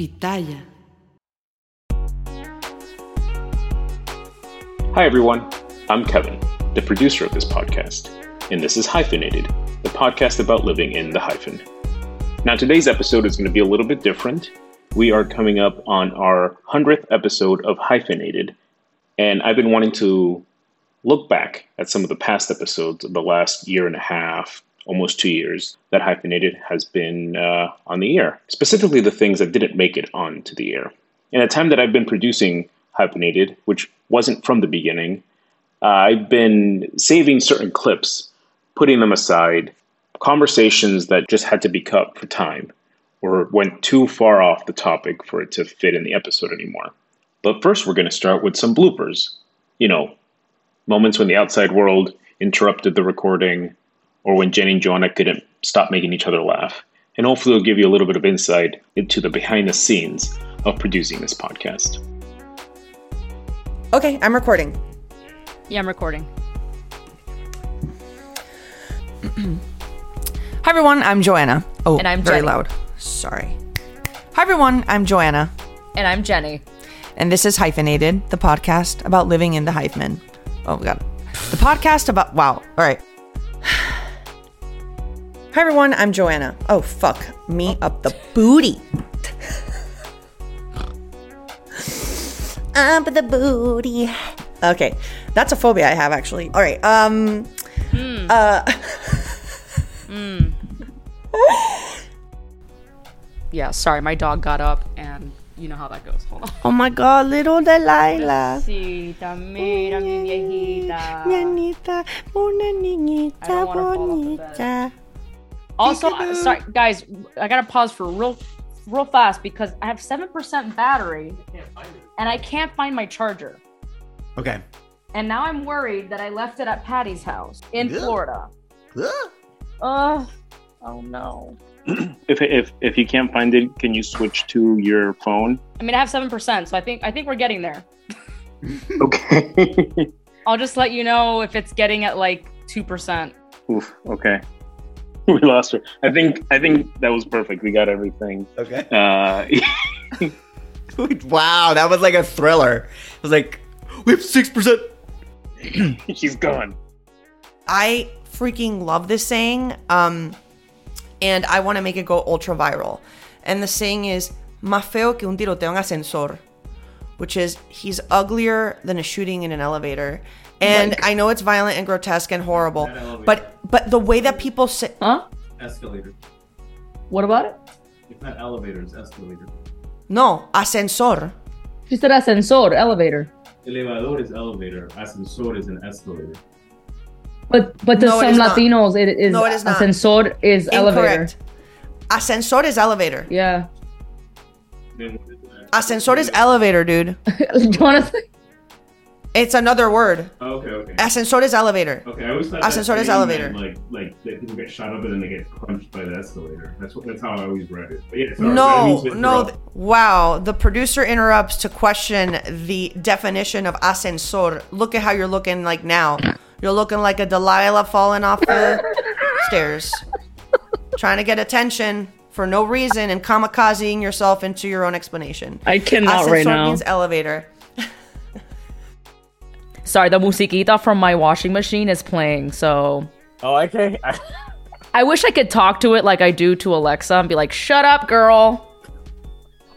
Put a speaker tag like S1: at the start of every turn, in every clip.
S1: Pitaya.
S2: Hi, everyone. I'm Kevin, the producer of this podcast, and this is Hyphenated, the podcast about living in the hyphen. Now, today's episode is going to be a little bit different. We are coming up on our 100th episode of Hyphenated, and I've been wanting to look back at some of the past episodes of the last year and a half, almost two years, that Hyphenated has been uh, on the air, specifically the things that didn't make it onto the air. In a time that I've been producing Hyphenated, which wasn't from the beginning, uh, I've been saving certain clips, putting them aside, conversations that just had to be cut for time or went too far off the topic for it to fit in the episode anymore. But first, we're going to start with some bloopers. You know, moments when the outside world interrupted the recording, or when Jenny and Joanna couldn't stop making each other laugh. And hopefully, it'll give you a little bit of insight into the behind the scenes of producing this podcast.
S1: Okay, I'm recording.
S3: Yeah, I'm recording.
S1: Hi everyone, I'm Joanna. Oh,
S3: And I'm
S1: very
S3: Jenny.
S1: loud. Sorry. Hi everyone, I'm Joanna,
S3: And I'm Jenny.
S1: and this is Hyphenated, the podcast about living in the hyphen. Oh my god. The podcast about wow. All right. Hi everyone, I'm Joanna. Oh fuck, me up the booty. up the booty. Okay, that's a phobia I have actually. All right. Um. Uh.
S3: Yeah, sorry, my dog got up and you know how that goes. Hold on.
S1: Oh my god, little Delilah.
S3: Mira mi viejita.
S1: Niñita, una niñita
S3: don't wanna fall off the bed.
S1: bonita.
S3: Also, uh, sorry, guys, I gotta pause for real, real fast because I have seven percent battery, and I can't find my charger.
S4: Okay.
S3: And now I'm worried that I left it at Patty's house in
S4: Yeah.
S3: Florida.
S4: Ah.
S3: Ugh. Oh no.
S2: If, if, if you can't find it, can you switch to your phone?
S3: I mean, I have seven percent, so I think I think we're getting there.
S2: Okay.
S3: I'll just let you know if it's getting at like two percent.
S2: Oof. Okay. We lost her. I think I think that was perfect. We got everything.
S4: Okay.
S2: Uh,
S4: wow, that was like a thriller. It was like we have six percent.
S2: she's gone.
S1: I freaking love this saying, um, and I want to make it go ultra viral. And the saying is, más feo que un tiroteo en ascensor, which is he's uglier than a shooting in an elevator. And I know it's violent and grotesque and horrible,
S5: That
S1: but but the way that people say,
S3: Huh?
S5: Escalator.
S3: What about it?
S5: It's not elevator, it's escalator.
S1: no, ascensor.
S3: She said ascensor, elevator.
S5: Elevador is elevator. Ascensor is an escalator.
S3: But but to
S1: No, it
S3: some
S1: not.
S3: Latinos, it is
S1: No, it is not.
S3: ascensor is elevator.
S1: Incorrect. Ascensor is elevator.
S3: Yeah.
S5: Then what is that?
S1: Ascensor is elevator, dude.
S3: Jonathan.
S1: It's another word.
S5: Oh, okay, okay.
S1: Ascensor is elevator.
S5: Okay, I always thought
S1: Ascensor
S5: that
S1: is
S5: saying
S1: elevator.
S5: meant, Like, like that people get shot up and then they get crunched by the escalator. That's what. That's how I always read it. But yeah, sorry,
S1: No,
S5: didn't mean to
S1: no. th- Wow. The producer interrupts to question the definition of ascensor. Look at how you're looking like now. You're looking like a Delilah falling off the stairs. Trying to get attention for no reason and kamikazing yourself into your own explanation.
S3: I cannot
S1: ascensor
S3: right now.
S1: Ascensor means elevator.
S3: Sorry, the musiquita from my washing machine is playing, so
S4: Oh, okay.
S3: I wish I could talk to it like I do to Alexa and be like, "Shut up, girl."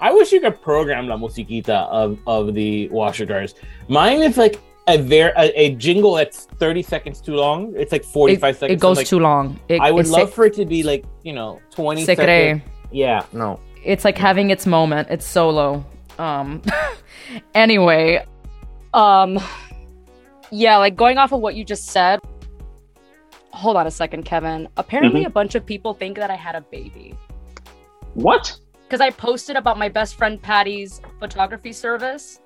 S6: I wish you could program la musiquita of, of the washer dryers. Mine is like a ver- a, a jingle that's 30 seconds too long. It's like 45
S3: It,
S6: seconds.
S3: it goes
S6: I'm like,
S3: too long. It,
S6: I would love
S3: se-
S6: for it to be like, you know, 20
S3: se cree.
S6: seconds. Yeah.
S4: no.
S3: It's like having its moment. It's solo. Um anyway, um yeah, like going off of what you just said. Hold on a second, Kevin. Apparently mm-hmm. a bunch of people think that I had a baby.
S2: What?
S3: because I posted about my best friend Patty's photography service,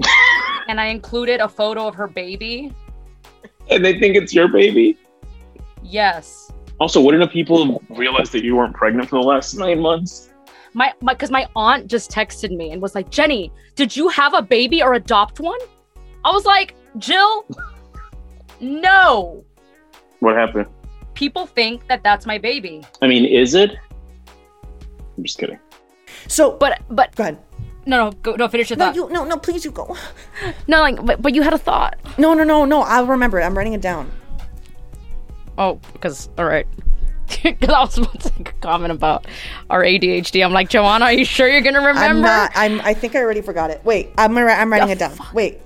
S3: and I included a photo of her baby.
S2: And they think it's your baby.
S3: Yes,
S2: Also, wouldn't have people realized that you weren't pregnant for the last nine months?
S3: my my because my aunt just texted me and was like, Jenny, did you have a baby or adopt one? I was like, Jill, no.
S2: What happened?
S3: People think that that's my baby.
S2: I mean, is it? I'm just kidding.
S1: So,
S3: But but
S1: go ahead.
S3: no no go no finish your
S1: No,
S3: thought.
S1: you, no, no, please, you go.
S3: no like but, but you had a thought.
S1: No, no, no, no. I'll remember it. I'm writing it down.
S3: Oh, because all right. Because I was about to make a comment about our ADHD. I'm like, Joanna, are you sure you're gonna remember?
S1: I'm not. I'm. I think I already forgot it. Wait. I'm. gonna- I'm writing
S3: The
S1: it down. Wait.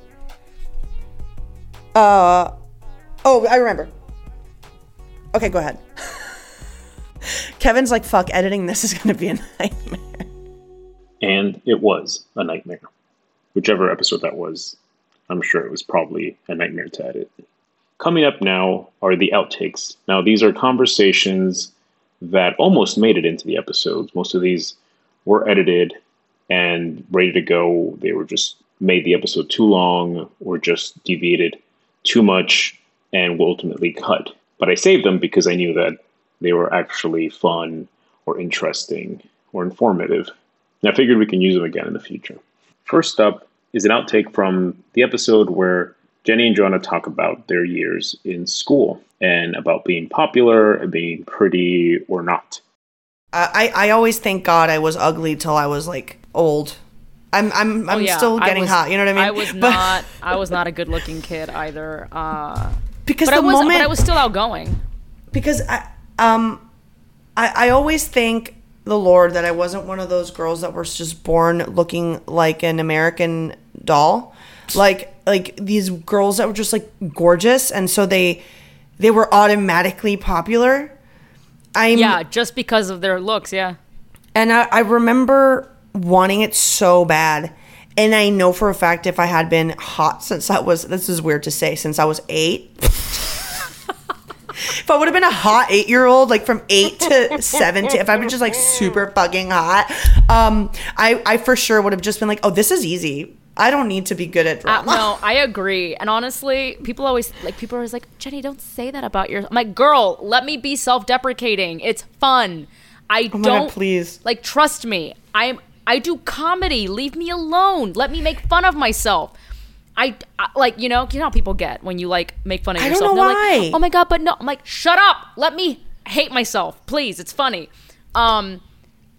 S1: Uh. Oh, I remember. Okay, go ahead. Kevin's like, "Fuck, editing this is gonna be a nightmare."
S2: And it was a nightmare. Whichever episode that was, I'm sure it was probably a nightmare to edit. Coming up now are the outtakes. Now, these are conversations that almost made it into the episodes. Most of these were edited and ready to go. They were just made the episode too long or just deviated too much and will ultimately cut. But I saved them because I knew that they were actually fun or interesting or informative. And I figured we can use them again in the future. First up is an outtake from the episode where Jenny and Joanna talk about their years in school and about being popular and being pretty or not.
S1: Uh, I. I always thank God I was ugly till I was like old. I'm. I'm. I'm
S3: Oh, yeah,
S1: still getting
S3: was-
S1: hot. You know what I mean?
S3: I was
S1: But-
S3: not. I was not a good-looking kid either. Uh,
S1: because
S3: but
S1: the
S3: I was.
S1: moment
S3: But I was still outgoing.
S1: because I um I I always thank the Lord that I wasn't one of those girls that were just born looking like an American doll. Like like these girls that were just like gorgeous and so they they were automatically popular. I'm
S3: Yeah, just because of their looks. Yeah.
S1: and I, I remember wanting it so bad. And I know for a fact if I had been hot since I was, this is weird to say, since I was eight. if I would have been a hot eight year old, like from eight to 17, if I was just like super fucking hot, um, I, I for sure would have just been like, oh, this is easy. I don't need to be good at
S3: Uh, no, I agree. And honestly, people always like people are always like, Jenny, don't say that about your. I'm like, girl, let me be self-deprecating. It's fun. I
S1: Oh
S3: don't
S1: please.
S3: like trust me. I'm I do comedy. Leave me alone. Let me make fun of myself. I, I like you know you know how people get when you like make fun of
S1: I don't
S3: yourself.
S1: know why.
S3: Like, oh my god, but no. I'm like, shut up. Let me hate myself, please. It's funny. Um,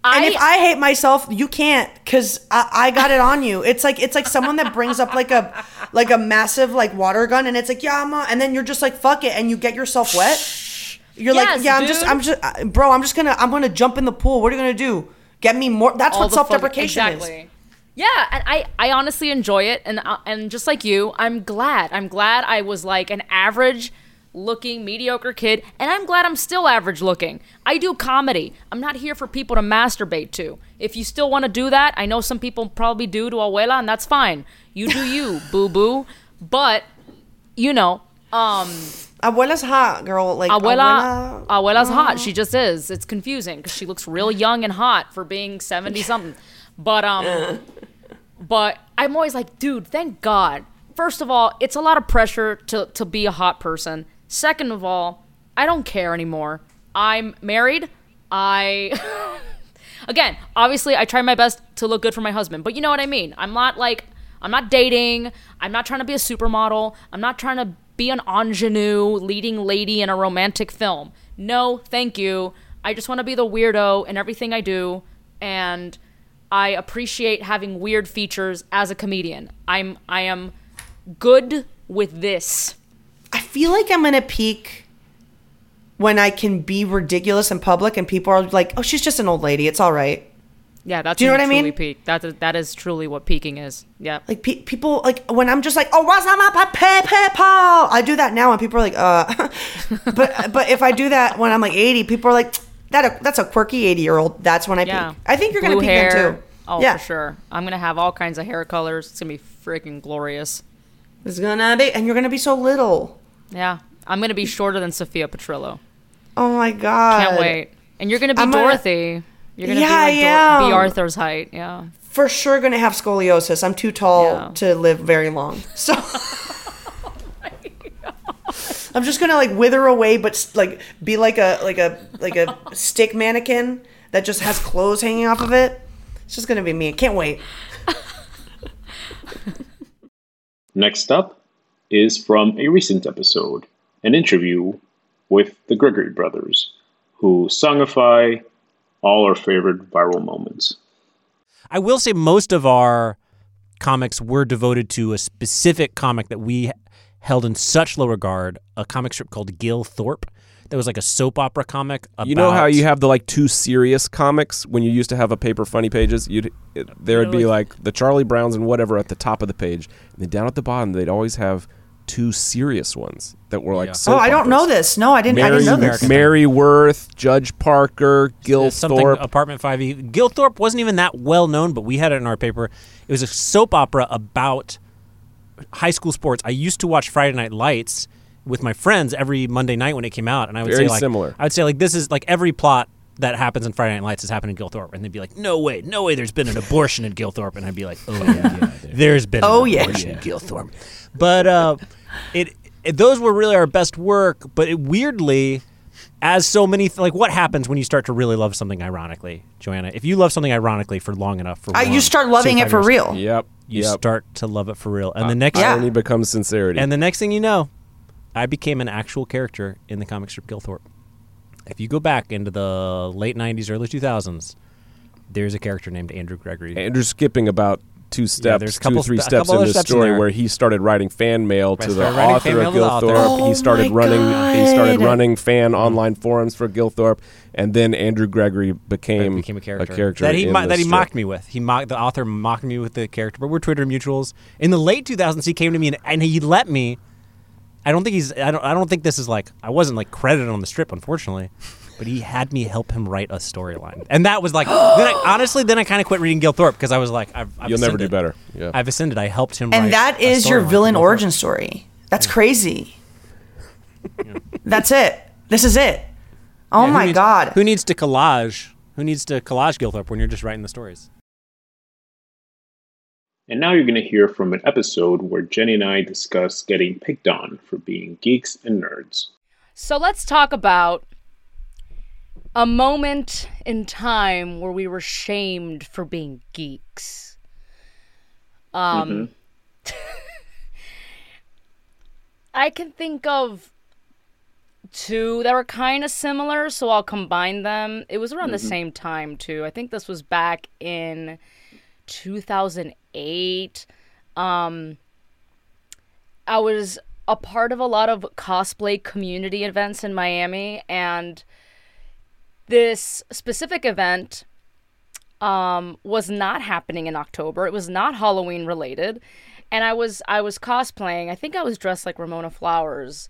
S1: And if I hate myself, you can't because I, I got it on you. It's like it's like someone that brings up like a like a massive like water gun, and it's like yeah, ma, and then you're just like fuck it, and you get yourself wet. You're
S3: Yes,
S1: like yeah, I'm just. I'm just uh, bro, I'm just gonna I'm gonna jump in the pool. What are you gonna do? Get me more? That's
S3: all
S1: what self deprecation
S3: exactly.
S1: is.
S3: Yeah, and I I honestly enjoy it, and uh, and just like you, I'm glad. I'm glad I was like an average looking mediocre kid, and I'm glad I'm still average looking. I do comedy. I'm not here for people to masturbate to. If you still want to do that, I know some people probably do to abuela, and that's fine. You do you, boo boo. But you know, um,
S1: Abuela's hot, girl. Like
S3: abuela,
S1: abuela.
S3: abuela's hot. She just is. It's confusing because she looks real young and hot for being seventy something. But um, but I'm always like, dude, thank God. First of all, it's a lot of pressure to to be a hot person. Second of all, I don't care anymore. I'm married. I again, obviously, I try my best to look good for my husband, but you know what I mean. I'm not like I'm not dating. I'm not trying to be a supermodel. I'm not trying to be an ingenue leading lady in a romantic film. No, thank you. I just want to be the weirdo in everything I do, and I appreciate having weird features as a comedian. I'm I am good with this.
S1: I feel like I'm gonna peak when I can be ridiculous in public, and people are like, "Oh, she's just an old lady. It's all right."
S3: Yeah, that's
S1: Do you know what I mean?
S3: Peak. That is, that is truly what peaking is. Yeah.
S1: Like pe- people, like when I'm just like, "Oh, what's up, my people?" I do that now, and people are like, "Uh," but but if I do that when I'm like 80, people are like, "That a, that's a quirky 80 year old." That's when I
S3: Yeah.
S1: peak. I think you're gonna peak
S3: hair.
S1: then too.
S3: Oh,
S1: yeah,
S3: for sure. I'm gonna have all kinds of hair colors. It's gonna be freaking glorious.
S1: it's gonna be, and you're gonna be so little.
S3: Yeah. I'm gonna be shorter than Sophia Petrillo.
S1: Oh my god!
S3: Can't wait. And you're gonna be
S1: I'm gonna-
S3: Dorothy. You're gonna
S1: Yeah,
S3: be like
S1: I
S3: Dor- be. Arthur's height. Yeah.
S1: For sure, gonna have scoliosis. I'm too tall
S3: Yeah.
S1: to live very long. So. I'm just gonna like wither away, but like be like a like a like a stick mannequin that just has clothes hanging off of it. It's just gonna be me. I Can't wait.
S2: Next up is from a recent episode, an interview with the Gregory brothers, who songify all our favorite viral moments.
S7: I will say most of our comics were devoted to a specific comic that we held in such low regard, a comic strip called Gil Thorp. That was like a soap opera comic. About,
S8: You know how you have the like two serious comics when you used to have a paper funny pages. You'd it, there would be like the Charlie Browns and whatever at the top of the page, and then down at the bottom they'd always have two serious ones that were like.
S7: Yeah.
S8: soap
S1: Oh, I don't know this. No, I didn't. I
S8: Mary,
S1: didn't know this.
S8: Mary Worth, Judge Parker, Gil Thorp.
S7: apartment 5e gil thorp wasn't even that well known but we had it in our paper it was a soap opera about high school sports i used to watch friday night lights with my friends every monday night when it came out and i would
S8: Very
S7: say like
S8: similar.
S7: i would say like this is like every plot that happens in friday night lights has happened in gil thorp and they'd be like no way no way there's been an abortion in gil thorp and i'd be like oh yeah, there's been
S1: Oh,
S7: an
S1: yeah.
S7: abortion in gil thorp but uh it, it those were really our best work but it weirdly as so many th- like what happens when you start to really love something ironically joanna if you love something ironically for long enough for
S1: Uh,
S7: one,
S1: you start loving it
S7: five
S1: for
S7: years,
S1: real.
S8: Yep.
S7: you
S8: yep.
S7: start to love it for real and the next
S1: Yeah.
S8: Becomes sincerity.
S7: and the next thing you know i became an actual character in the comic strip gil thorp if you go back into the late 90s early 2000s there's a character named andrew gregory
S8: Andrew's skipping about two steps,
S7: there's a
S8: two
S7: couple
S8: or three
S7: st-
S8: steps
S7: couple
S8: in
S7: other
S8: the
S7: steps
S8: story
S7: there.
S8: where he started writing fan mail
S7: I
S8: to the
S7: started writing fan
S8: author of
S7: to the author.
S8: Gil Thorp.
S1: Oh
S8: he started
S1: my
S8: running. He started running fan online forums for Gil Thorp, and then Andrew Gregory became,
S7: became a character,
S8: A character
S7: that he
S8: in
S7: mo- that he
S8: strip.
S7: mocked me with. He mocked the author mocked me with the character, but we're Twitter mutuals. In the late 2000s, he came to me and, and he let me. I don't think he's. I don't. I don't think this is like. I wasn't like credited on the strip, unfortunately. But he had me help him write a storyline, and that was like. then I, honestly, then I kind of quit reading Gil Gilthorpe because I was like, I've, I've
S8: You'll never do better. Yeah.
S7: I've ascended. I helped him, write
S1: And that
S7: a
S1: your villain origin story. That's crazy. That's it. This is it. Oh
S7: Yeah, who
S1: my
S7: needs-
S1: god.
S7: Who needs to collage? Who needs to collage Gil Thorp when you're just writing the stories?
S9: And now you're going to hear from an episode where Jenny and I discuss getting picked on for being geeks and nerds.
S3: So let's talk about a moment in time where we were shamed for being geeks. Um, I can think of two that were kind of similar, so I'll combine them. It was around the same time, too. I think this was back in 2008. Um, I was a part of a lot of cosplay community events in Miami, and this specific event um, was not happening in October. It was not Halloween related, and I was I was cosplaying. I think I was dressed like Ramona Flowers,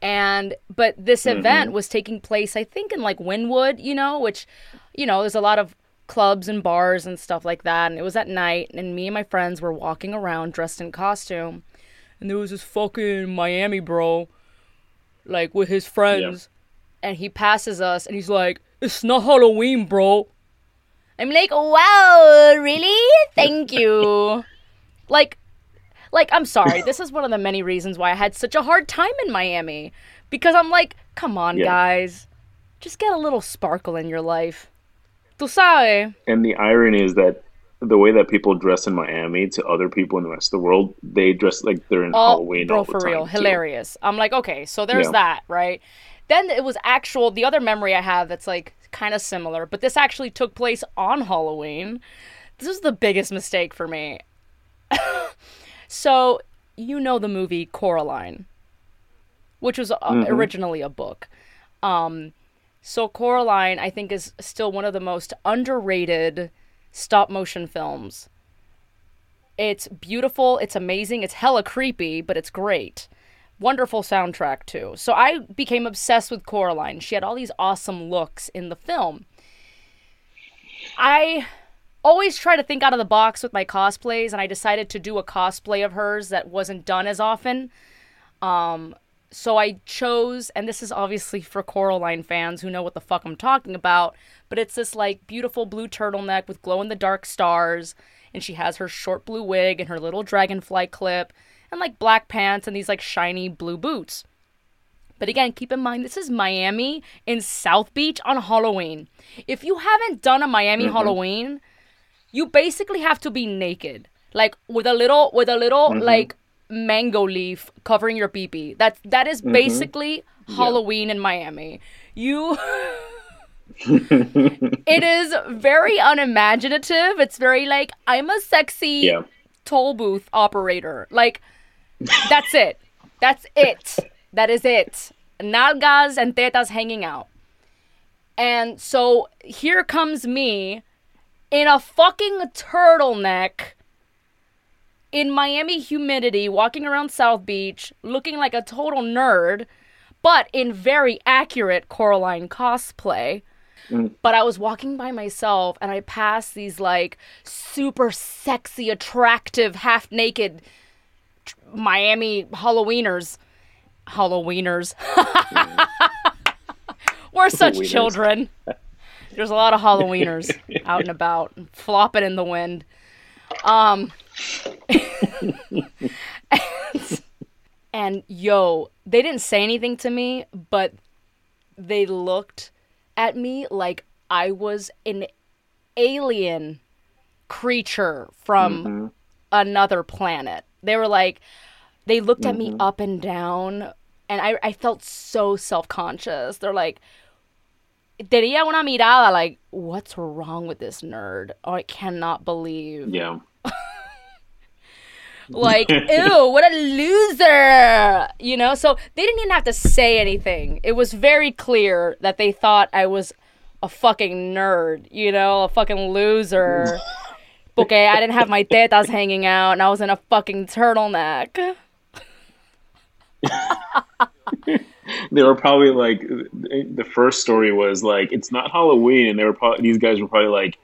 S3: and but this event was taking place. I think in like Wynwood, you know, which you know there's a lot of clubs and bars and stuff like that. And it was at night, and me and my friends were walking around dressed in costume, and there was this fucking Miami bro, like with his friends, and he passes us, and he's like, "It's not Halloween, bro." I'm like, "Wow, really? Thank you." like, like I'm sorry. this is one of the many reasons why I had such a hard time in Miami, because I'm like, come on,
S9: Yeah.
S3: guys, just get a little sparkle in your life. Tú sabes.
S9: And the irony is that the way that people dress in Miami to other people in the rest of the world, they dress like they're in
S3: all,
S9: Halloween
S3: bro,
S9: all the
S3: for
S9: time.
S3: real,
S9: too.
S3: hilarious. I'm like, okay, so there's
S9: Yeah.
S3: that, right? Then it was actual. The other memory I have that's like kind of similar, but this actually took place on Halloween. This is the biggest mistake for me. so you know the movie Coraline, which was uh, originally a book. Um, so Coraline, I think, is still one of the most underrated stop motion films. It's beautiful, it's amazing, it's hella creepy, but it's great. Wonderful soundtrack too. So I became obsessed with Coraline. She had all these awesome looks in the film. I always try to think out of the box with my cosplays, and I decided to do a cosplay of hers that wasn't done as often. Um, so I chose, and this is obviously for Coraline fans who know what the fuck I'm talking about, but it's this like beautiful blue turtleneck with glow in the dark stars, and she has her short blue wig and her little dragonfly clip, and like black pants and these like shiny blue boots. But again, keep in mind this is Miami in South Beach on Halloween. If you haven't done a Miami mm-hmm. Halloween, you basically have to be naked, like with a little with a little mm-hmm. like mango leaf covering your pee That that is mm-hmm. basically Halloween in Miami. You it is very unimaginative. It's very like I'm a sexy
S9: Yeah.
S3: toll booth operator. Like that's it. That's it. That is it. Nalgas and tetas hanging out. And so here comes me in a fucking turtleneck in Miami humidity, walking around South Beach, looking like a total nerd, but in very accurate Coraline cosplay. Mm. But I was walking by myself and I passed these like super sexy, attractive, half naked Miami Halloweeners. Halloweeners. We're such children. There's a lot of Halloweeners out and about, flopping in the wind. Um, and, and yo, they didn't say anything to me, but they looked at me like I was an alien creature from another planet. They were like, they looked at me mm-hmm. up and down, and I, I felt so self conscious. They're like, tenía una mirada like, what's wrong with this nerd? Oh, I cannot believe.
S9: Yeah.
S3: Like, ew, what a loser. You know, so they didn't even have to say anything. It was very clear that they thought I was a fucking nerd, you know, a fucking loser. Okay, I didn't have my tetas hanging out and I was in a fucking turtleneck.
S9: They were probably like the first story was like it's not Halloween, and they were probably these guys were probably like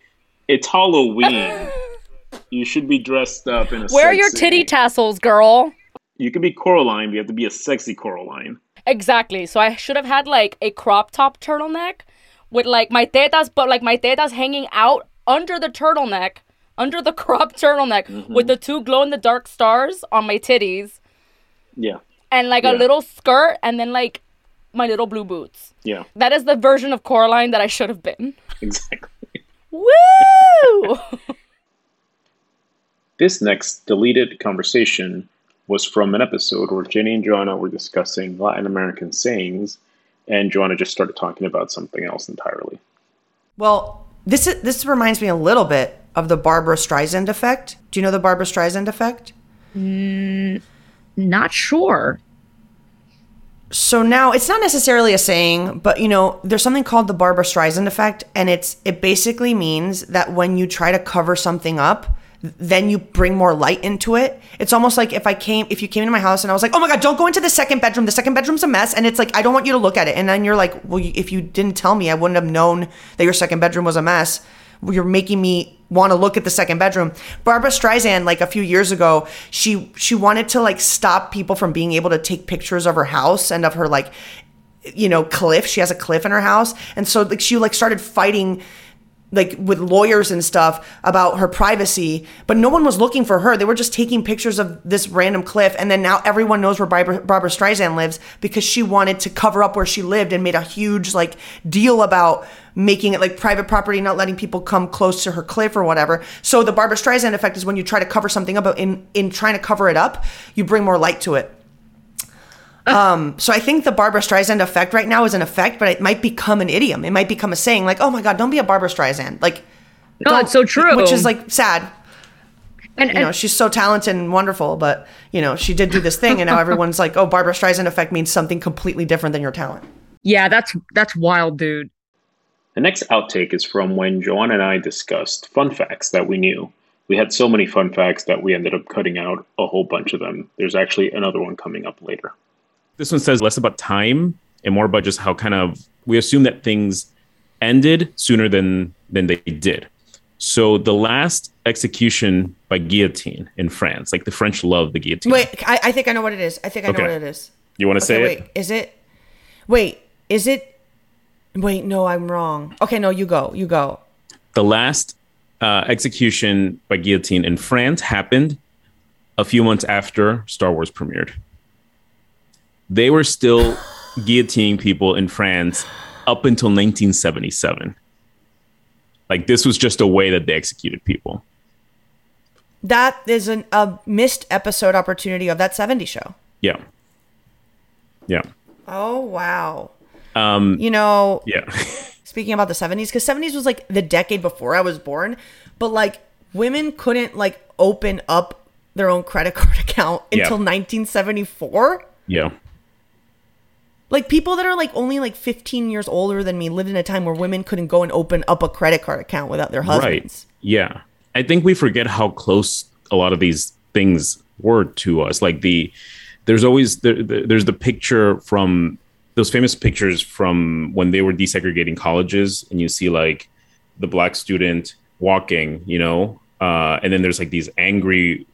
S9: it's Halloween. you should be dressed up in a.
S3: Where are your titty tassels, girl?
S9: You can be Coraline, but you have to be a sexy Coraline.
S3: Exactly. So I should have had like a crop top turtleneck with like my tetas, but like my tetas hanging out under the turtleneck, under the crop turtleneck, mm-hmm. with the two glow in the dark stars on my titties,
S9: Yeah,
S3: and like
S9: Yeah.
S3: a little skirt, and then like my little blue boots.
S9: yeah,
S3: That is the version of Coraline that I should have been.
S9: exactly.
S3: Woo!
S9: This next deleted conversation was from an episode where Jenny and Joanna were discussing Latin American sayings, and Joanna just started talking about something else entirely.
S1: Well, this is, this reminds me a little bit of the Barbara Streisand effect. Do you know the Barbara Streisand effect?
S10: Mm, not sure.
S1: So now it's not necessarily a saying, but you know, there's something called the Barbara Streisand effect, and it's it basically means that when you try to cover something up, then you bring more light into it. It's almost like if I came, if you came into my house and I was like, "Oh my god, don't go into the second bedroom. The second bedroom's a mess," and it's like I don't want you to look at it, and then you're like, "Well, if you didn't tell me, I wouldn't have known that your second bedroom was a mess." You're making me want to look at the second bedroom. Barbara Streisand, like a few years ago, she she wanted to like stop people from being able to take pictures of her house and of her like you know cliff she has a cliff in her house and so like she like started fighting like with lawyers and stuff about her privacy but no one was looking for her. They were just taking pictures of this random cliff and then now everyone knows where barbara, barbara streisand lives because she wanted to cover up where she lived and made a huge like deal about making it like private property not letting people come close to her cliff or whatever. So the barbara streisand effect is when you try to cover something up in in trying to cover it up you bring more light to it um, so I think the Barbara Streisand effect right now is an effect, but it might become an idiom. It might become a saying like, "Oh my God, don't be a Barbara Streisand." Like,
S10: No, it's so true.
S1: which is like sad.
S10: and,
S1: You know, she's so talented and wonderful, but you know, she did do this thing, and now everyone's like, "Oh, Barbara Streisand effect means something completely different than your talent."
S10: yeah, that's that's wild, dude.
S9: The next outtake is from when Joanna and I discussed fun facts that we knew. We had so many fun facts that we ended up cutting out a whole bunch of them. There's actually another one coming up later.
S2: This one says less about time and more about just how kind of we assume that things ended sooner than than they did. So the last execution by guillotine in France, like the French love the guillotine.
S1: Wait, I, I think I know what it is. I think I know what it is.
S2: you want to say
S1: Okay,
S2: it?
S1: wait, is it? Wait, is it? Wait, no, I'm wrong. Okay, no, you go, you go.
S2: The last uh, execution by guillotine in France happened a few months after Star Wars premiered. They were still guillotining people in France up until 1977. Like this was just a way that they executed people.
S1: That is an, a missed episode opportunity of that 70 show.
S2: Yeah. Yeah.
S1: Oh wow.
S2: Um,
S1: You know,
S2: yeah.
S1: speaking about the 70s because 70s was like the decade before I was born, but like women couldn't like open up their own credit card account
S2: Yeah.
S1: until 1974.
S2: Yeah.
S1: Like people that are like only like 15 years older than me lived in a time where women couldn't go and open up a credit card account without their husbands.
S2: Right. Yeah. I think we forget how close a lot of these things were to us. Like the there's always there, there- there's the picture from those famous pictures from when they were desegregating colleges and you see like the black student walking, you know, uh, and then there's like these angry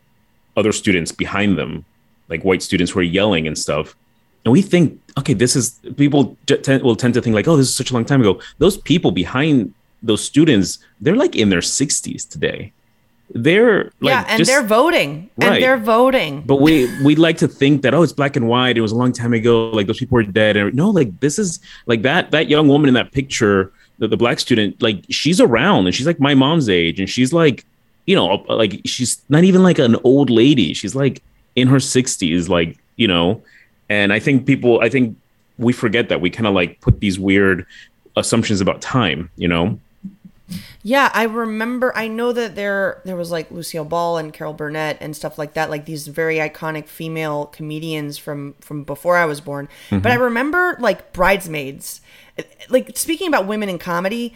S2: other students behind them, like white students who are yelling and stuff. And we think, okay, this is people tend, will tend to think like, oh, this is such a long time ago. Those people behind those students, they're like in their 60s today. They're like,
S1: yeah, and
S2: just-
S1: they're voting.
S2: Right.
S1: And they're voting.
S2: but we we like to think that oh, it's black and white. It was a long time ago. Like those people were dead. And no, like this is like that that young woman in that picture, the, the black student, like she's around and she's like my mom's age, and she's like, you know, like she's not even like an old lady. She's like in her sixties, like you know. And I think people, I think we forget that we kind of like put these weird assumptions about time, you know.
S1: Yeah, I remember. I know that there there was like Lucille Ball and Carol Burnett and stuff like that, like these very iconic female comedians from from before I was born. Mm-hmm. But I remember like Bridesmaids. Like speaking about women in comedy,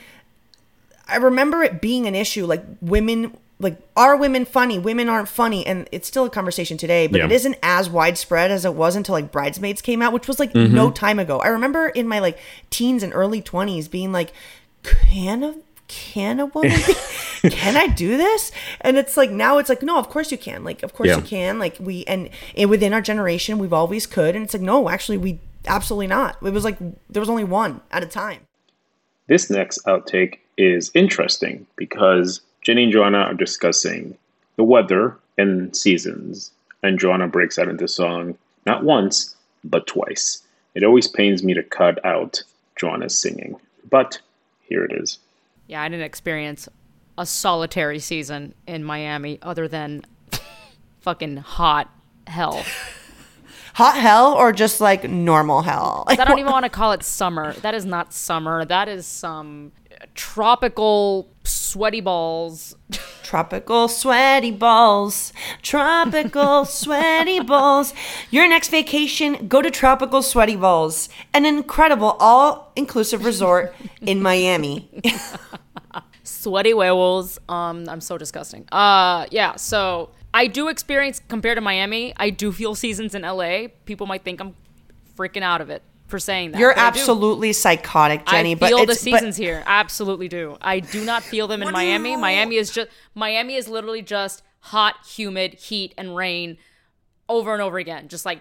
S1: I remember it being an issue. Like women, like are women funny? Women aren't funny, and it's still a conversation today. But
S2: Yeah.
S1: it isn't as widespread as it was until like Bridesmaids came out, which was like mm-hmm. no time ago. I remember in my like teens and early twenties being like, can a can a woman be, can I do this? And it's like now it's like no, of course you can. Like of course
S2: Yeah.
S1: you can. Like we and, and within our generation we've always could. And it's like no, actually we absolutely not. It was like there was only one at a time.
S9: This next outtake is interesting because Jenny and Joanna are discussing the weather and seasons, and Joanna breaks out into song not once, but twice. It always pains me to cut out Joanna's singing, but here it is.
S3: Yeah, I didn't experience a solitary season in Miami other than fucking hot hell.
S1: Hot hell or just like normal hell?
S3: I don't even want to call it summer. That is not summer. That is some tropical sweaty balls.
S1: Tropical sweaty balls. Tropical sweaty balls. Your next vacation, go to Tropical Sweaty Balls, an incredible all inclusive resort in Miami.
S3: sweaty werewolves. Um, I'm so disgusting. Uh, yeah. So I do experience compared to Miami. I do feel seasons in LA. People might think I'm freaking out of it for saying that.
S1: You're
S3: but I do.
S1: absolutely psychotic, Jenny.
S3: I
S1: but
S3: feel
S1: it's,
S3: the
S1: but-
S3: seasons here. Absolutely do. I do not feel them in Miami. Miami is just Miami is literally just hot, humid, heat, and rain over and over again. Just like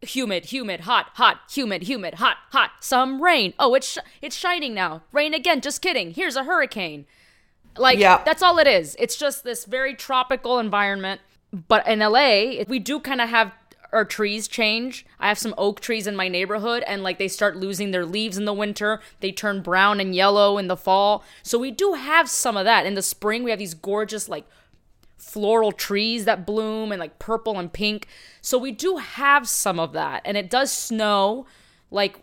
S3: humid, humid, hot, hot, humid, humid, hot, hot. Some rain. Oh, it's sh- it's shining now. Rain again. Just kidding. Here's a hurricane. Like
S1: Yeah.
S3: that's all it is. It's just this very tropical environment. But in LA, we do kind of have our trees change. I have some oak trees in my neighborhood and like they start losing their leaves in the winter. They turn brown and yellow in the fall. So we do have some of that. In the spring, we have these gorgeous like floral trees that bloom and like purple and pink. So we do have some of that. And it does snow. Like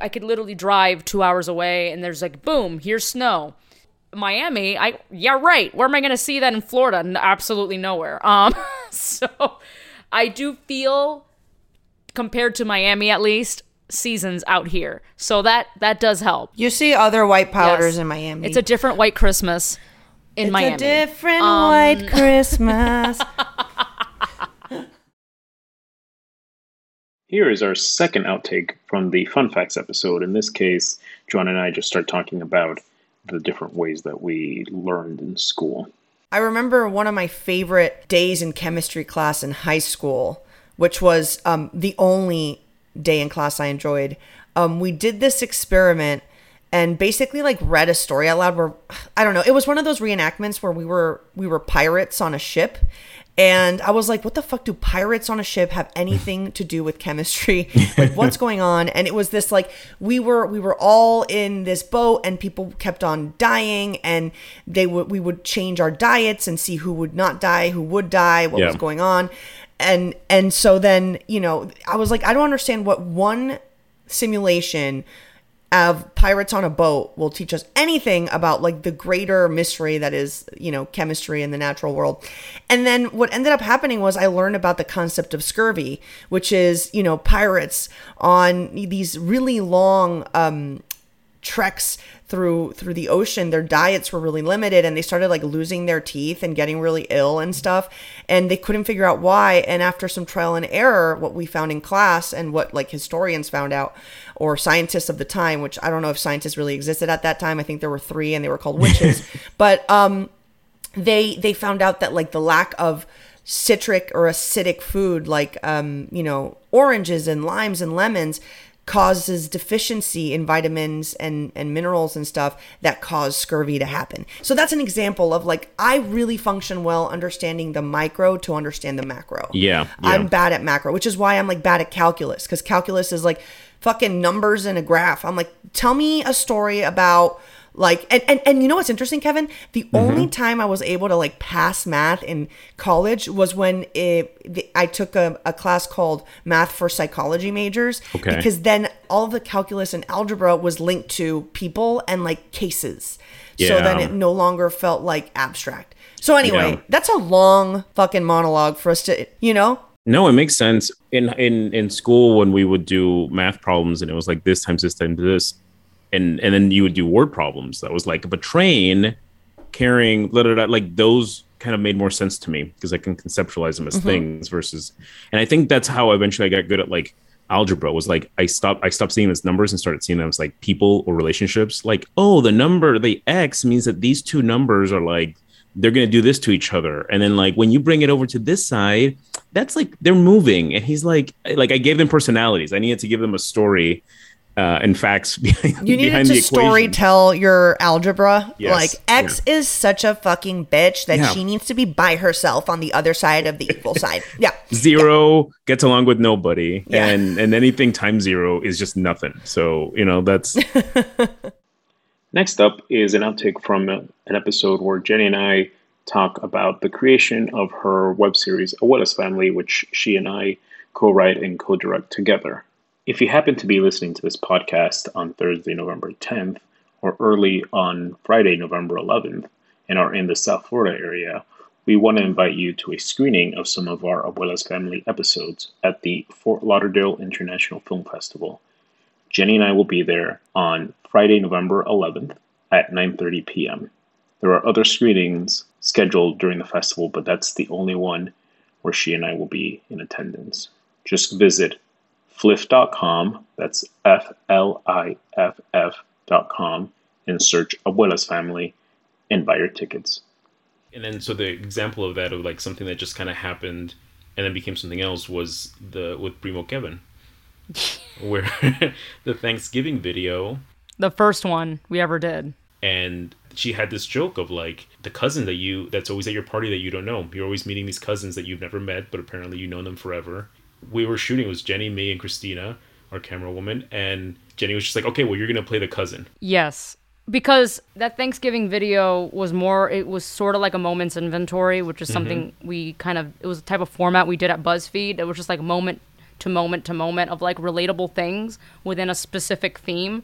S3: I could literally drive two hours away and there's like, boom, here's snow. Miami, I yeah, right. Where am I gonna see that in Florida? Absolutely nowhere. Um, so I do feel compared to Miami at least seasons out here. So that that does help.
S1: you see other white powders
S3: Yes.
S1: in Miami.
S3: It's a different white Christmas in
S1: It's
S3: Miami.
S1: It's a different
S3: Um,
S1: white Christmas.
S9: Here is our second outtake from the Fun Facts episode. In this case, John and I just start talking about the different ways that we learned in school.
S1: I remember one of my favorite days in chemistry class in high school, which was um, the only day in class I enjoyed. Um, we did this experiment and basically like read a story out loud. Where I don't know, it was one of those reenactments where we were we were pirates on a ship. And I was like, what the fuck do pirates on a ship have anything to do with chemistry? Like what's going on? And it was this like we were we were all in this boat and people kept on dying and they would we would change our diets and see who would not die, who would die, what was going on. And and so then, you know, I was like, I don't understand what one simulation of pirates on a boat will teach us anything about like the greater mystery that is you know chemistry in the natural world. And then what ended up happening was i learned about the concept of scurvy which is you know pirates on these really long um treks through through the ocean. Their diets were really limited and they started like losing their teeth and getting really ill and stuff and they couldn't figure out why. And after some trial and error what we found in class and what like historians found out or scientists of the time which i don't know if scientists really existed at that time. I think there were three and they were called witches. But um they they found out that like the lack of citric or acidic food like um you know oranges and limes and lemons causes deficiency in vitamins and and minerals and stuff that cause scurvy to happen. So that's an example of like i really function well understanding the micro to understand the macro.
S2: Yeah,
S1: i'm bad at macro which is why i'm like bad at calculus because calculus is like fucking numbers in a graph i'm like tell me a story about like and, and and you know what's interesting kevin the mm-hmm. only time i was able to like pass math in college was when it, the, i took a, a class called math for psychology majors
S2: Okay.
S1: because then all the calculus and algebra was linked to people and like cases yeah. so then it no longer felt like abstract so anyway
S2: Yeah.
S1: that's a long fucking monologue for us to you know
S2: No, it makes sense. In in in school when we would do math problems and it was like this times this times this, and and then you would do word problems. That was like a train carrying blah, blah, blah, like those kind of made more sense to me because I can conceptualize them as mm-hmm. things versus, and I think that's how eventually I got good at like algebra was like I stopped I stopped seeing them as numbers and started seeing them as like people or relationships. Like oh the number the x means that these two numbers are like they're going to do this to each other and then like when you bring it over to this side that's like they're moving and he's like like i gave them personalities i needed to give them a story uh and facts behind,
S1: You needed
S2: behind
S1: to
S2: the
S1: story
S2: equation
S1: tell your algebra.
S2: Yes,
S1: Like X is such a fucking bitch that
S2: Yeah.
S1: she needs to be by herself on the other side of the equal side. Yeah.
S2: zero gets along with nobody
S1: Yeah.
S2: and and anything times zero is just nothing so you know that's next up is an outtake from an episode where jenny and i talk about the creation of her web series Abuela's Family which she and i co-write and co-direct together if you happen to be listening to this podcast on thursday november 10th or early on friday november 11th and are in the south florida area we want to invite you to a screening of some of our Abuela's Family episodes at the Fort Lauderdale International Film Festival. Jenny and I will be there on Friday, November 11th at 9:30 p.m. There are other screenings scheduled during the festival, but that's the only one where she and I will be in attendance. Just visit fliff.com, that's F L I F F.com, and search Abuela's Family and buy your tickets. And then, so the example of that, of like something that just kind of happened and then became something else, was the with Primo Kevin, where the Thanksgiving video,
S3: The first one we ever did.
S2: and she had this joke of like the cousin that you that's always at your party that you don't know. You're always meeting these cousins that you've never met, but apparently you know them forever. We were shooting it was Jenny, me, and Christina, our camera woman, and Jenny was just like, "Okay, well, you're gonna play the cousin."
S3: Yes. Because that Thanksgiving video was more, it was sort of like a moments inventory, which is mm-hmm. something we kind of, it was a type of format we did at BuzzFeed. It was just like moment to moment to moment of like relatable things within a specific theme.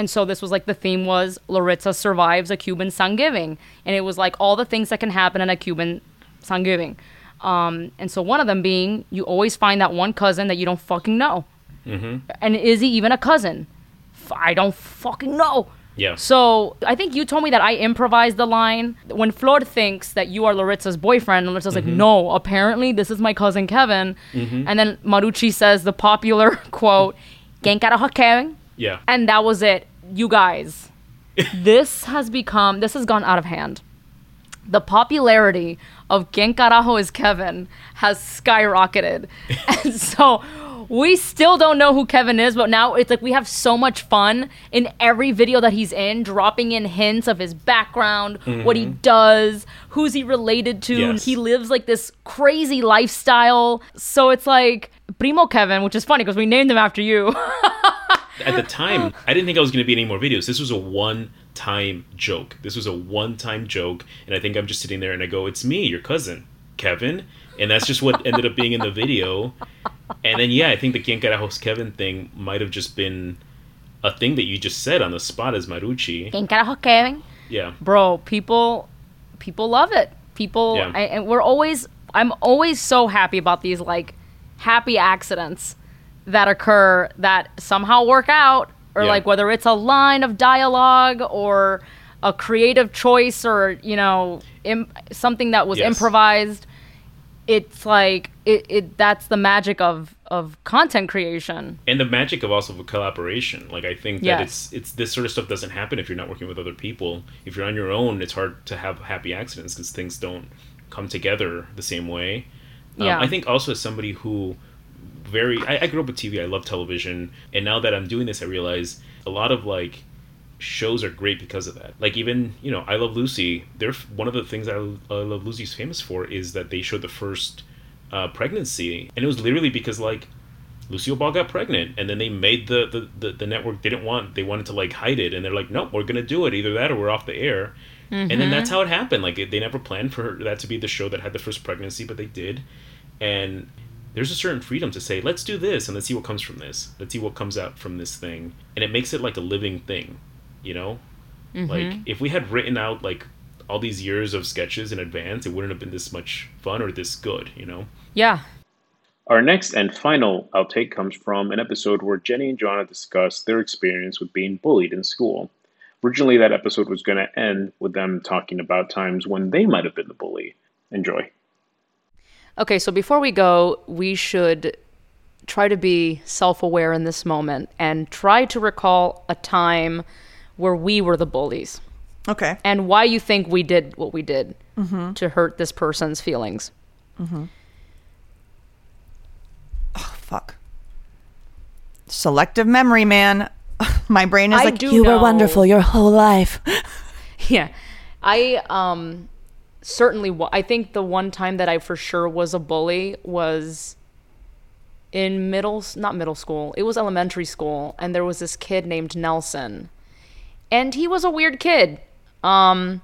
S3: And so this was like the theme was Laritza survives a Cuban Thanksgiving. And it was like all the things that can happen in a Cuban Thanksgiving. Um, and so one of them being you always find that one cousin that you don't fucking know. Mm-hmm. And is he even a cousin? F- I don't fucking know.
S2: Yeah.
S3: So I think you told me that I improvised the line when Flor thinks that you are Laritza's boyfriend. And Laritza's like, mm-hmm. no, apparently this is my cousin Kevin. Mm-hmm. And then Marucci says the popular quote, "Quién carajo Kevin?"
S2: Yeah.
S3: And that was it. You guys, this has become this has gone out of hand. The popularity of Quien Carajo is Kevin has skyrocketed. and so we still don't know who Kevin is, but now it's like we have so much fun in every video that he's in, dropping in hints of his background, what he mm-hmm. does, who's he related to.
S2: Yes.
S3: He lives like this crazy lifestyle. So it's like Primo Kevin, which is funny because we named him after you.
S2: at the time, I didn't think I was going to be any more videos. This was a one time joke. This was a one time joke. And I think I'm just sitting there and I go, It's me, your cousin, Kevin. And that's just what ended up being in the video. And then, yeah, I think the Quien Carajos Kevin thing might have just been a thing that you just said on the spot as Marucci.
S3: ¿Quién carajo Kevin?
S2: Yeah.
S3: Bro, people people love it. People
S2: Yeah.
S3: I, and we're always I'm always so happy about these like happy accidents that occur that somehow work out or
S2: Yeah.
S3: like whether it's a line of dialogue or a creative choice or you know Im- something that was
S2: Yes.
S3: improvised it's like it, it that's the magic of of content creation
S2: and the magic of also of collaboration like i think that
S3: Yes.
S2: it's it's this sort of stuff doesn't happen if you're not working with other people if you're on your own it's hard to have happy accidents because things don't come together the same way Um,
S3: Yeah.
S2: i think also as somebody who very I, I grew up with tv i love television and now that i'm doing this i realize a lot of like shows are great because of that. Like even you know i love lucy they're one of the things i, I love lucy's famous for is that they showed the first uh, pregnancy and it was literally because like Lucille Ball got pregnant, and then they made the, the, the, the network didn't want they wanted to like hide it, and they're like, nope, we're gonna do it, either that or we're off the air, and then that's how it happened. Like they never planned for that to be the show that had the first pregnancy, but they did, and there's a certain freedom to say, let's do this, and let's see what comes from this, let's see what comes out from this thing, and it makes it like a living thing, you know, mm-hmm. like if we had written out like all these years of sketches in advance, it wouldn't have been this much fun or this good, you know.
S3: yeah
S9: Our next and final outtake comes from an episode where Jenny and Joanna discuss their experience with being bullied in school. Originally, that episode was going to end with them talking about times when they might have been the bully. Enjoy.
S3: Okay, so before we go, we should try to be self aware in this moment and try to recall a time where we were the bullies
S1: Okay.
S3: and why you think we did what we did to hurt this person's feelings. Mhm.
S1: Oh, fuck. Selective memory, man. My brain is
S3: I
S1: like,
S3: do
S1: you were wonderful your whole life.
S3: Yeah. I um certainly I think the one time that I for sure was a bully was in middle not middle school. It was elementary school and there was this kid named Nelson. And he was a weird kid. Um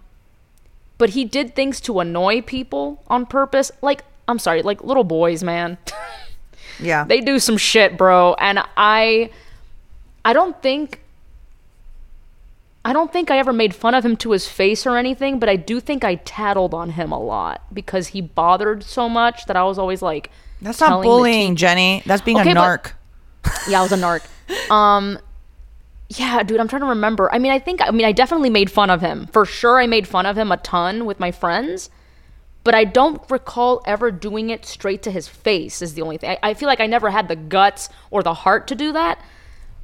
S3: but he did things to annoy people on purpose. Like I'm sorry, like little boys, man.
S1: yeah.
S3: they do some shit, bro. And I I don't think I don't think I ever made fun of him to his face or anything, but I do think I tattled on him a lot because he bothered so much that I was always like
S1: That's not bullying, Jenny. That's being
S3: Okay,
S1: a
S3: but- yeah, I was a narc. Um, yeah, dude, I'm trying to remember. I mean, I think, I mean, I definitely made fun of him. For sure, I made fun of him a ton with my friends, but I don't recall ever doing it straight to his face, is the only thing. I, I feel like I never had the guts or the heart to do that,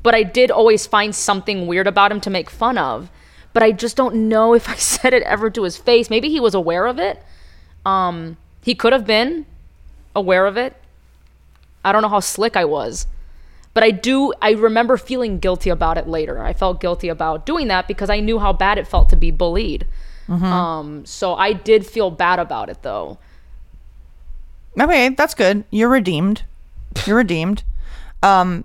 S3: but I did always find something weird about him to make fun of. But I just don't know if I said it ever to his face. Maybe he was aware of it. Um, he could have been aware of it. I don't know how slick I was. But I do, I remember feeling guilty about it later. I felt guilty about doing that because I knew how bad it felt to be bullied. Um, so I did feel bad about it though.
S1: Okay, that's good. You're redeemed. You're redeemed. Um,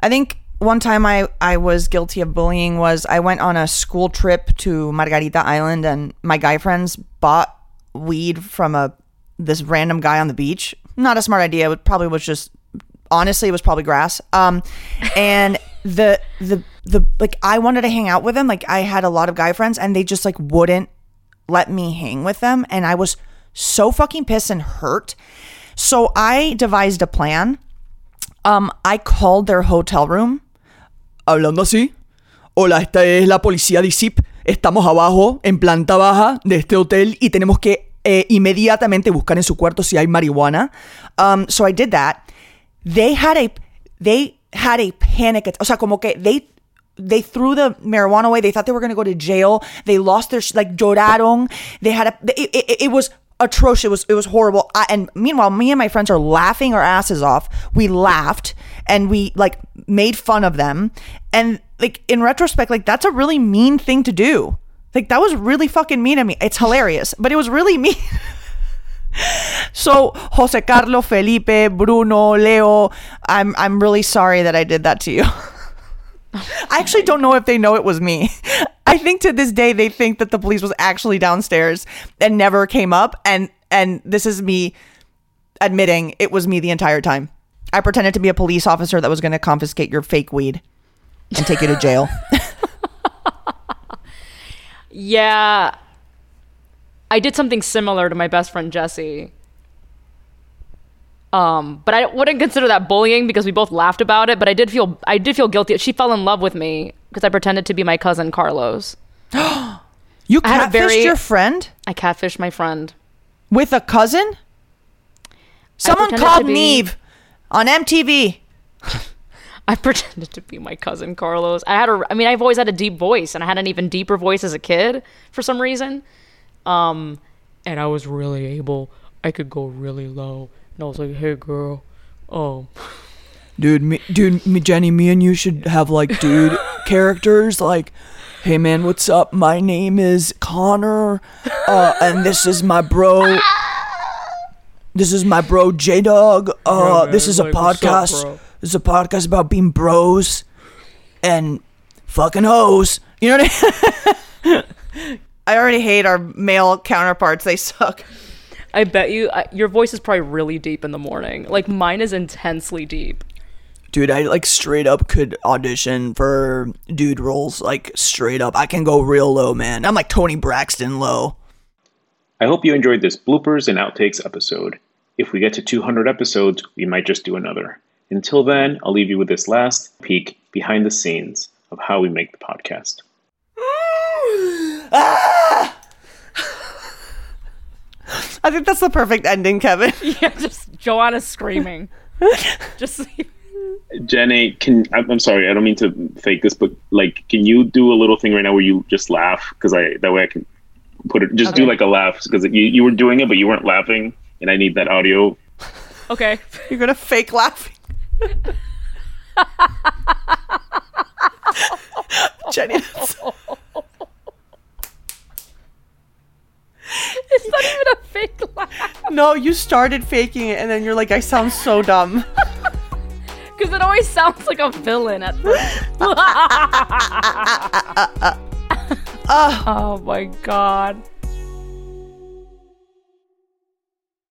S1: I think one time I, I was guilty of bullying was I went on a school trip to Margarita Island and my guy friends bought weed from a this random guy on the beach. Not a smart idea. It probably was just honestly it was probably grass. Um, and the the the like I wanted to hang out with them. Like I had a lot of guy friends and they just like wouldn't let me hang with them and I was so fucking pissed and hurt. So I devised a plan. Um I called their hotel room. Hablando así. Hola, esta es la policía de ISIP. Estamos abajo en planta baja de este hotel y tenemos que eh, inmediatamente buscar en su cuarto si hay marihuana. Um, so I did that. They had a they had a panic attack. O sea, como que they they threw the marijuana away. They thought they were going to go to jail. They lost their like lloraron. They had a it, it, it was atrocious. It was it was horrible. I, and meanwhile, me and my friends are laughing our asses off. We laughed and we like made fun of them. And like in retrospect, like that's a really mean thing to do. Like that was really fucking mean of me. It's hilarious, but it was really mean. So Jose Carlo, Felipe, Bruno, Leo, I'm I'm really sorry that I did that to you. I actually don't know if they know it was me. I think to this day they think that the police was actually downstairs and never came up and and this is me admitting it was me the entire time. I pretended to be a police officer that was going to confiscate your fake weed. and take you to jail.
S3: Yeah. I did something similar to my best friend Jesse. Um, but I wouldn't consider that bullying because we both laughed about it, but I did feel I did feel guilty. She fell in love with me because I pretended to be my cousin Carlos.
S1: You
S3: I had a
S1: catfished
S3: very-
S1: your friend
S3: I catfished my friend.
S1: with a cousin? Someone called
S3: be-
S1: Nev on MTV.
S3: I pretended to be my cousin Carlos. I had a I mean I've always had a deep voice and I had an even deeper voice as a kid for some reason. Um and I was really able I could go really low. And I was like, "Hey girl, oh,
S11: dude me dude me jenny me and you should have like dude characters like hey man what's up my name is connor uh and this is my bro this is my bro j-dog uh this is a
S3: like, what's up,
S11: podcast
S3: bro?
S11: this is a podcast about being bros and fucking hoes you know what i mean
S1: I already hate our male counterparts. They suck.
S3: I bet you I, your voice is probably really deep in the morning. Like mine is intensely deep."
S11: dude i like straight up could audition for dude roles like straight up i can go real low man i'm like toni braxton low
S9: I hope you enjoyed this bloopers and outtakes episode. If we get to 200 episodes, we might just do another. Until then, I'll leave you with this last peek behind the scenes of how we make the podcast.
S1: I think that's the perfect ending, Kevin.
S3: Yeah, just Joanna screaming. just
S9: Jenny, can I'm, I'm sorry, I don't mean to fake this, but like, can you do a little thing right now where you just laugh? Because I that way I can put it. Just do like a laugh because you you were doing it, but you weren't laughing, and I need that audio.
S3: okay.
S1: You're gonna fake laughing. Jenny, that's-
S3: It's not even a fake laugh.
S1: no, you started faking it, and then you're like, I sound so dumb.
S3: Because it always sounds like a villain at first. Oh. oh my god.